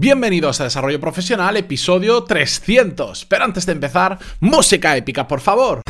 Bienvenidos a Desarrollo Profesional, episodio 300. Pero antes de empezar, música épica, por favor.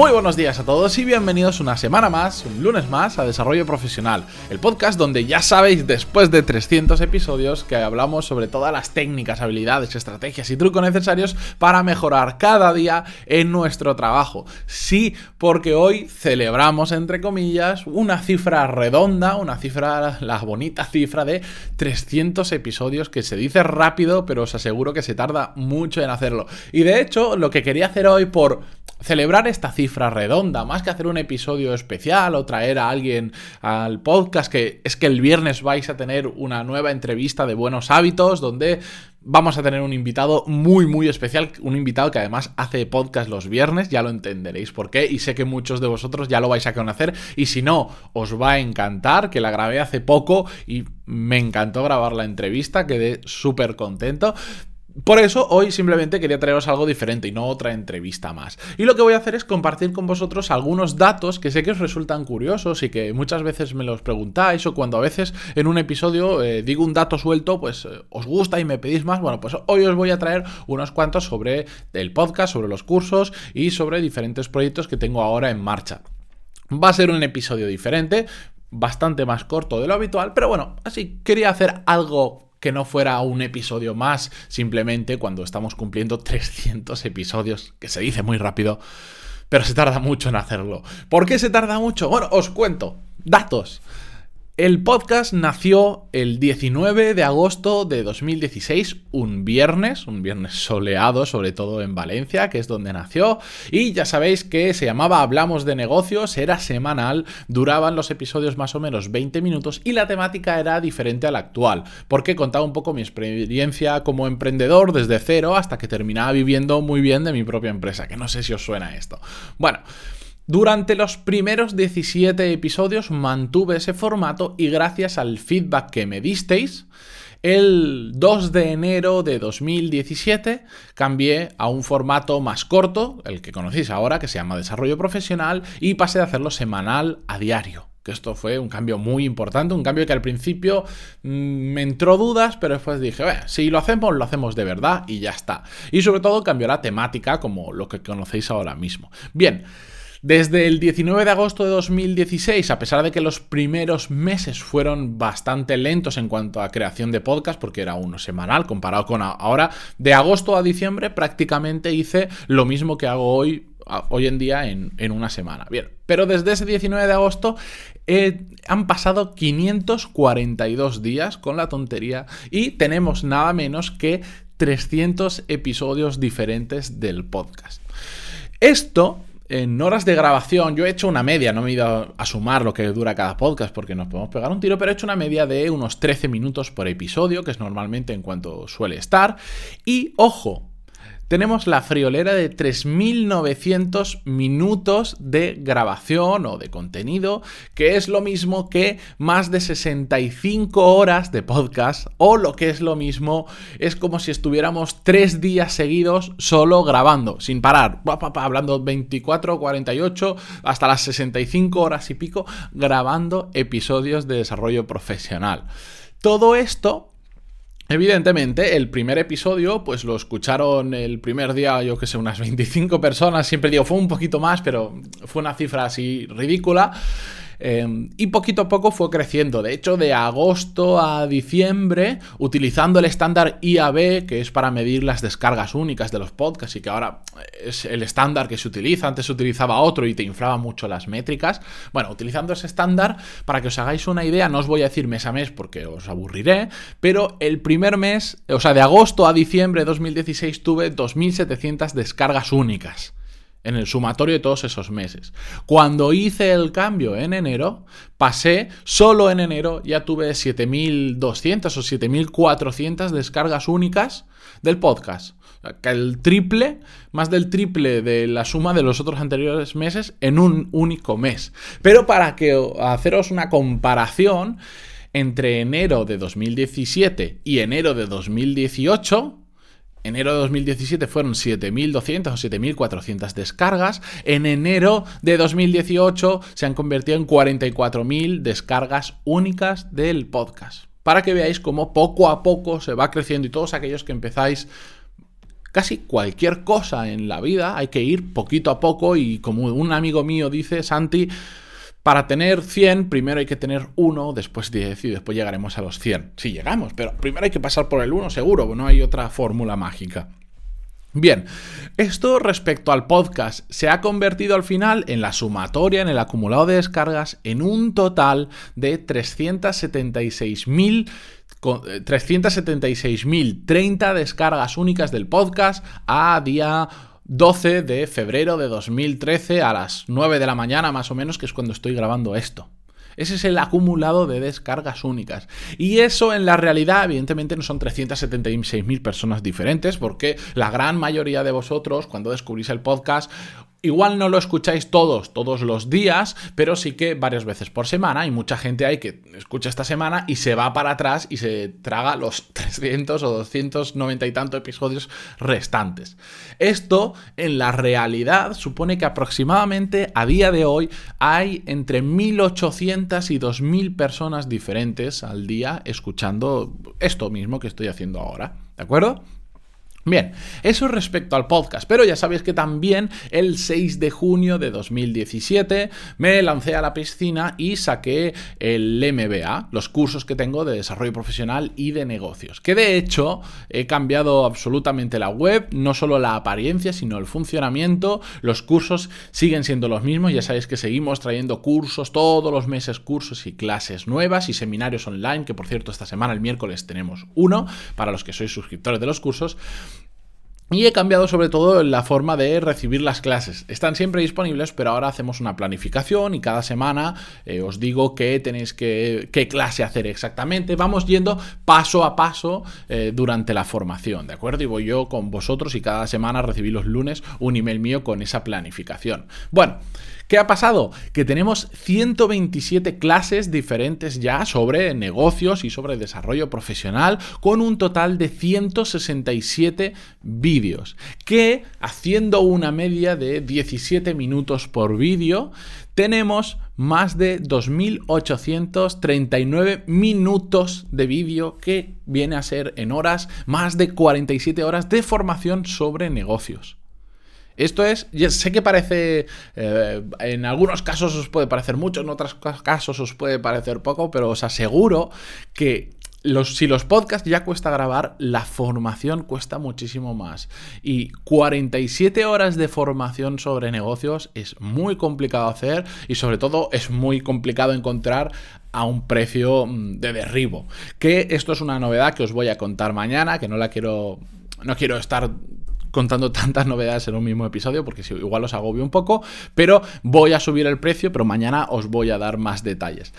Muy buenos días a todos y bienvenidos una semana más, un lunes más a Desarrollo Profesional, el podcast donde ya sabéis después de 300 episodios que hablamos sobre todas las técnicas, habilidades, estrategias y trucos necesarios para mejorar cada día en nuestro trabajo. Sí, porque hoy celebramos, entre comillas, una cifra redonda, una cifra, la bonita cifra de 300 episodios que se dice rápido, pero os aseguro que se tarda mucho en hacerlo. Y de hecho, lo que quería hacer hoy por celebrar esta cifra redonda, más que hacer un episodio especial o traer a alguien al podcast, que es que el viernes vais a tener una nueva entrevista de buenos hábitos, donde vamos a tener un invitado muy, muy especial, un invitado que además hace podcast los viernes, ya lo entenderéis por qué, y sé que muchos de vosotros ya lo vais a conocer, y si no, os va a encantar, que la grabé hace poco y me encantó grabar la entrevista, quedé súper contento. Por eso hoy simplemente quería traeros algo diferente y no otra entrevista más. Y lo que voy a hacer es compartir con vosotros algunos datos que sé que os resultan curiosos y que muchas veces me los preguntáis o cuando a veces en un episodio eh, digo un dato suelto, pues eh, os gusta y me pedís más. Bueno, pues hoy os voy a traer unos cuantos sobre el podcast, sobre los cursos y sobre diferentes proyectos que tengo ahora en marcha. Va a ser un episodio diferente, bastante más corto de lo habitual, pero bueno, así quería hacer algo que no fuera un episodio más, simplemente cuando estamos cumpliendo 300 episodios, que se dice muy rápido, pero se tarda mucho en hacerlo. ¿Por qué se tarda mucho? Bueno, os cuento. Datos. El podcast nació el 19 de agosto de 2016, un viernes, un viernes soleado, sobre todo en Valencia, que es donde nació, y ya sabéis que se llamaba Hablamos de negocios, era semanal, duraban los episodios más o menos 20 minutos y la temática era diferente a la actual, porque contaba un poco mi experiencia como emprendedor desde cero hasta que terminaba viviendo muy bien de mi propia empresa, que no sé si os suena esto. Bueno, durante los primeros 17 episodios mantuve ese formato y gracias al feedback que me disteis, el 2 de enero de 2017 cambié a un formato más corto, el que conocéis ahora, que se llama Desarrollo Profesional, y pasé de hacerlo semanal a diario. Que esto fue un cambio muy importante, un cambio que al principio mm, me entró dudas, pero después dije, si lo hacemos, lo hacemos de verdad y ya está. Y sobre todo cambió la temática, como lo que conocéis ahora mismo. Bien. Desde el 19 de agosto de 2016, a pesar de que los primeros meses fueron bastante lentos en cuanto a creación de podcast, porque era uno semanal comparado con ahora, de agosto a diciembre prácticamente hice lo mismo que hago hoy hoy en día en, una semana. Bien, pero desde ese 19 de agosto eh, han pasado 542 días con la tontería y tenemos nada menos que 300 episodios diferentes del podcast. Esto en horas de grabación, yo he hecho una media, no me he ido a sumar lo que dura cada podcast porque nos podemos pegar un tiro, pero he hecho una media de unos 13 minutos por episodio, que es normalmente en cuanto suele estar. Y ojo, tenemos la friolera de 3.900 minutos de grabación o de contenido, que es lo mismo que más de 65 horas de podcast, o lo que es lo mismo, es como si estuviéramos tres días seguidos solo grabando, sin parar, hablando 24, 48, hasta las 65 horas y pico, grabando episodios de desarrollo profesional. Todo esto Evidentemente, el primer episodio, pues lo escucharon el primer día, yo que sé, unas 25 personas. Siempre digo, fue un poquito más, pero fue una cifra así ridícula. Em, y poquito a poco fue creciendo. De hecho, de agosto a diciembre, utilizando el estándar IAB, que es para medir las descargas únicas de los podcasts y que ahora es el estándar que se utiliza, antes se utilizaba otro y te inflaba mucho las métricas. Bueno, utilizando ese estándar, para que os hagáis una idea, no os voy a decir mes a mes porque os aburriré, pero el primer mes, o sea, de agosto a diciembre de 2016 tuve 2.700 descargas únicas en el sumatorio de todos esos meses. Cuando hice el cambio en enero, pasé, solo en enero ya tuve 7.200 o 7.400 descargas únicas del podcast. El triple, más del triple de la suma de los otros anteriores meses en un único mes. Pero para que haceros una comparación entre enero de 2017 y enero de 2018, enero de 2017 fueron 7.200 o 7.400 descargas. En enero de 2018 se han convertido en 44.000 descargas únicas del podcast. Para que veáis cómo poco a poco se va creciendo y todos aquellos que empezáis casi cualquier cosa en la vida hay que ir poquito a poco y como un amigo mío dice, Santi, para tener 100 primero hay que tener 1, después 10 y después llegaremos a los 100. Sí, llegamos, pero primero hay que pasar por el 1 seguro, no hay otra fórmula mágica. Bien, esto respecto al podcast se ha convertido al final en la sumatoria, en el acumulado de descargas, en un total de 376.000 376.030 descargas únicas del podcast a día 12 de febrero de 2013 a las 9 de la mañana más o menos, que es cuando estoy grabando esto. Ese es el acumulado de descargas únicas. Y eso en la realidad, evidentemente, no son 376.000 personas diferentes, porque la gran mayoría de vosotros, cuando descubrís el podcast, Igual no lo escucháis todos, todos los días, pero sí que varias veces por semana. Hay mucha gente ahí que escucha esta semana y se va para atrás y se traga los 300 o 290 y tantos episodios restantes. Esto, en la realidad, supone que aproximadamente a día de hoy hay entre 1.800 y 2.000 personas diferentes al día escuchando esto mismo que estoy haciendo ahora. ¿De acuerdo? Bien, eso respecto al podcast, pero ya sabéis que también el 6 de junio de 2017 me lancé a la piscina y saqué el MBA, los cursos que tengo de desarrollo profesional y de negocios, que de hecho he cambiado absolutamente la web, no solo la apariencia, sino el funcionamiento, los cursos siguen siendo los mismos, ya sabéis que seguimos trayendo cursos, todos los meses cursos y clases nuevas y seminarios online, que por cierto esta semana el miércoles tenemos uno para los que sois suscriptores de los cursos. Y he cambiado sobre todo la forma de recibir las clases. Están siempre disponibles, pero ahora hacemos una planificación y cada semana eh, os digo qué tenéis que, qué clase hacer exactamente. Vamos yendo paso a paso eh, durante la formación, ¿de acuerdo? Y voy yo con vosotros y cada semana recibí los lunes un email mío con esa planificación. Bueno. ¿Qué ha pasado? Que tenemos 127 clases diferentes ya sobre negocios y sobre desarrollo profesional con un total de 167 vídeos que haciendo una media de 17 minutos por vídeo tenemos más de 2.839 minutos de vídeo que viene a ser en horas más de 47 horas de formación sobre negocios. Esto es, sé que parece, eh, en algunos casos os puede parecer mucho, en otros casos os puede parecer poco, pero os aseguro que si los podcasts ya cuesta grabar, la formación cuesta muchísimo más. Y 47 horas de formación sobre negocios es muy complicado hacer y sobre todo es muy complicado encontrar a un precio mm, de derribo. Que esto es una novedad que os voy a contar mañana, que no la quiero... No quiero estar contando tantas novedades en un mismo episodio, porque igual os agobio un poco, pero voy a subir el precio, pero mañana os voy a dar más detalles.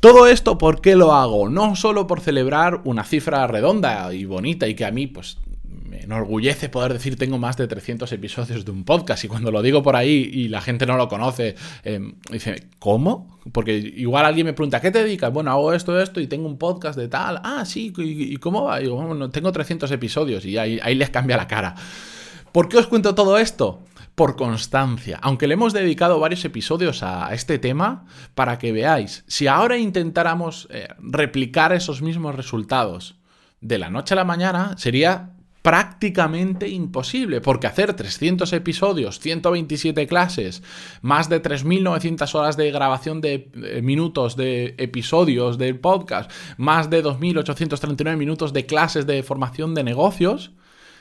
Todo esto, ¿por qué lo hago? No solo por celebrar una cifra redonda y bonita y que a mí, pues, me enorgullece poder decir tengo más de 300 episodios de un podcast y cuando lo digo por ahí y la gente no lo conoce, em, dice, ¿cómo? Porque igual alguien me pregunta, ¿qué te dedicas? Bueno, hago esto, esto y tengo un podcast de tal. Ah, sí, ¿y, cómo va? Y bueno, tengo 300 episodios y ahí, ahí les cambia la cara. ¿Por qué os cuento todo esto? por constancia, aunque le hemos dedicado varios episodios a este tema, para que veáis, si ahora intentáramos eh, replicar esos mismos resultados de la noche a la mañana, sería prácticamente imposible, porque hacer 300 episodios, 127 clases, más de 3.900 horas de grabación de eh, minutos de episodios del podcast, más de 2.839 minutos de clases de formación de negocios,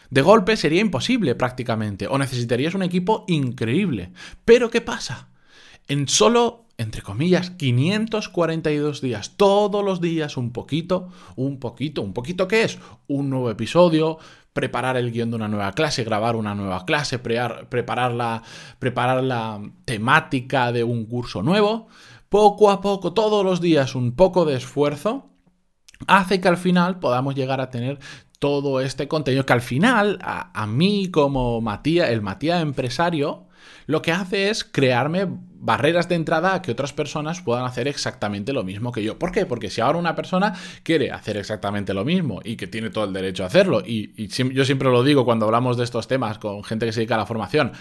de golpe sería imposible prácticamente, o necesitarías un equipo increíble. Pero ¿qué pasa? En solo, entre comillas, 542 días, todos los días un poquito, un poquito, un poquito ¿qué es? Un nuevo episodio, preparar el guion de una nueva clase, grabar una nueva clase, preparar la, preparar la temática de un curso nuevo. Poco a poco, todos los días un poco de esfuerzo hace que al final podamos llegar a tener todo este contenido que al final a, mí como Matías, el Matías empresario, lo que hace es crearme barreras de entrada a que otras personas puedan hacer exactamente lo mismo que yo. ¿Por qué? Porque si ahora una persona quiere hacer exactamente lo mismo y que tiene todo el derecho a hacerlo, y, yo siempre lo digo cuando hablamos de estos temas con gente que se dedica a la formación,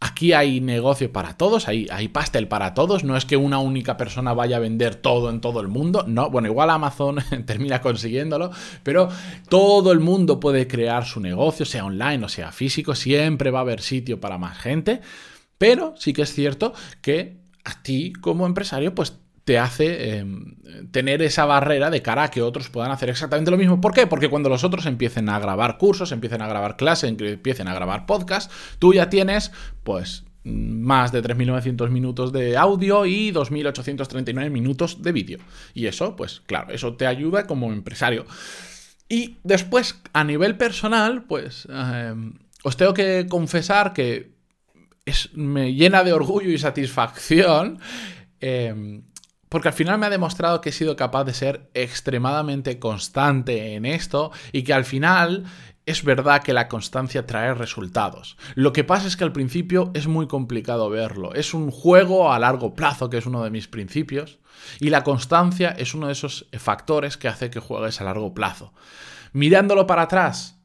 Aquí hay negocio para todos, hay, hay, pastel para todos, no es que una única persona vaya a vender todo en todo el mundo, no, bueno, igual Amazon termina consiguiéndolo, pero todo el mundo puede crear su negocio, sea online o sea físico, siempre va a haber sitio para más gente, pero sí que es cierto que a ti como empresario pues te hace em, tener esa barrera de cara a que otros puedan hacer exactamente lo mismo. ¿Por qué? Porque cuando los otros empiecen a grabar cursos, empiecen a grabar clases, empiecen a grabar podcasts, tú ya tienes, pues, más de 3.900 minutos de audio y 2.839 minutos de vídeo. Y eso, pues, claro, eso te ayuda como empresario. Y después, a nivel personal, pues, em, os tengo que confesar que es, me llena de orgullo y satisfacción. Eh, porque al final me ha demostrado que he sido capaz de ser extremadamente constante en esto y que al final es verdad que la constancia trae resultados. Lo que pasa es que al principio es muy complicado verlo. Es un juego a largo plazo, que es uno de mis principios, y la constancia es uno de esos factores que hace que juegues a largo plazo. Mirándolo para atrás,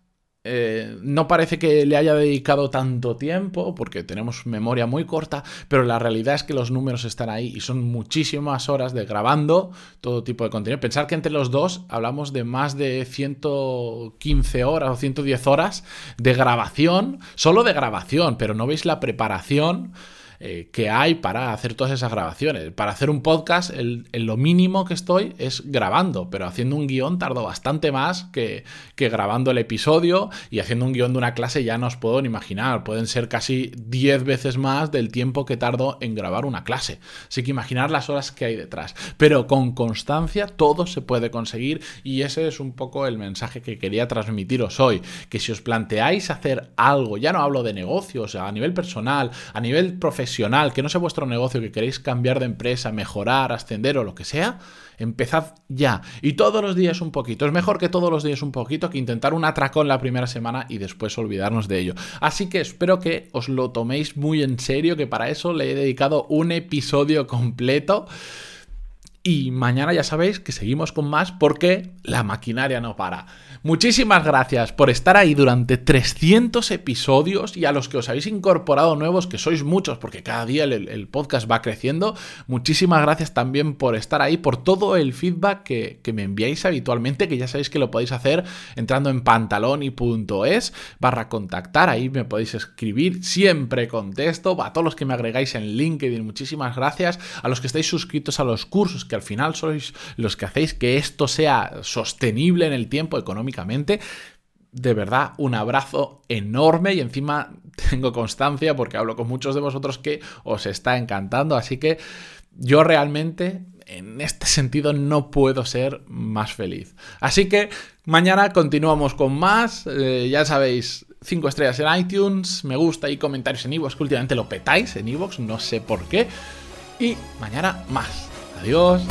eh, no parece que le haya dedicado tanto tiempo, porque tenemos memoria muy corta, pero la realidad es que los números están ahí y son muchísimas horas de grabando todo tipo de contenido. Pensar que entre los dos hablamos de más de 115 horas o 110 horas de grabación, solo de grabación, pero no veis la preparación eh, que hay para hacer todas esas grabaciones. Para hacer un podcast, el, lo mínimo que estoy es grabando, pero haciendo un guion tardo bastante más que, que grabando el episodio y haciendo un guion de una clase ya no os puedo ni imaginar. Pueden ser casi 10 veces más del tiempo que tardo en grabar una clase. Así que imaginar las horas que hay detrás. Pero con constancia todo se puede conseguir y ese es un poco el mensaje que quería transmitiros hoy. Que si os planteáis hacer algo, ya no hablo de negocios, a nivel personal, a nivel profesional, que no sea vuestro negocio, que queréis cambiar de empresa, mejorar, ascender o lo que sea, empezad ya. Y todos los días un poquito. Es mejor que todos los días un poquito que intentar un atracón la primera semana y después olvidarnos de ello. Así que espero que os lo toméis muy en serio, que para eso le he dedicado un episodio completo. Y mañana ya sabéis que seguimos con más porque la maquinaria no para. Muchísimas gracias por estar ahí durante 300 episodios y a los que os habéis incorporado nuevos, que sois muchos porque cada día el, podcast va creciendo. Muchísimas gracias también por estar ahí, por todo el feedback que, que me enviáis habitualmente, que ya sabéis que lo podéis hacer entrando en pantaloni.es barra contactar. Ahí me podéis escribir, siempre contesto. A todos los que me agregáis en LinkedIn, muchísimas gracias. A los que estáis suscritos a los cursos, que al final sois los que hacéis que esto sea sostenible en el tiempo económico de verdad, un abrazo enorme y encima tengo constancia porque hablo con muchos de vosotros que os está encantando, así que yo realmente en este sentido no puedo ser más feliz. Así que mañana continuamos con más, eh, ya sabéis, 5 estrellas en iTunes, me gusta y comentarios en iVoox, que últimamente lo petáis en iVoox, no sé por qué, y mañana más. Adiós.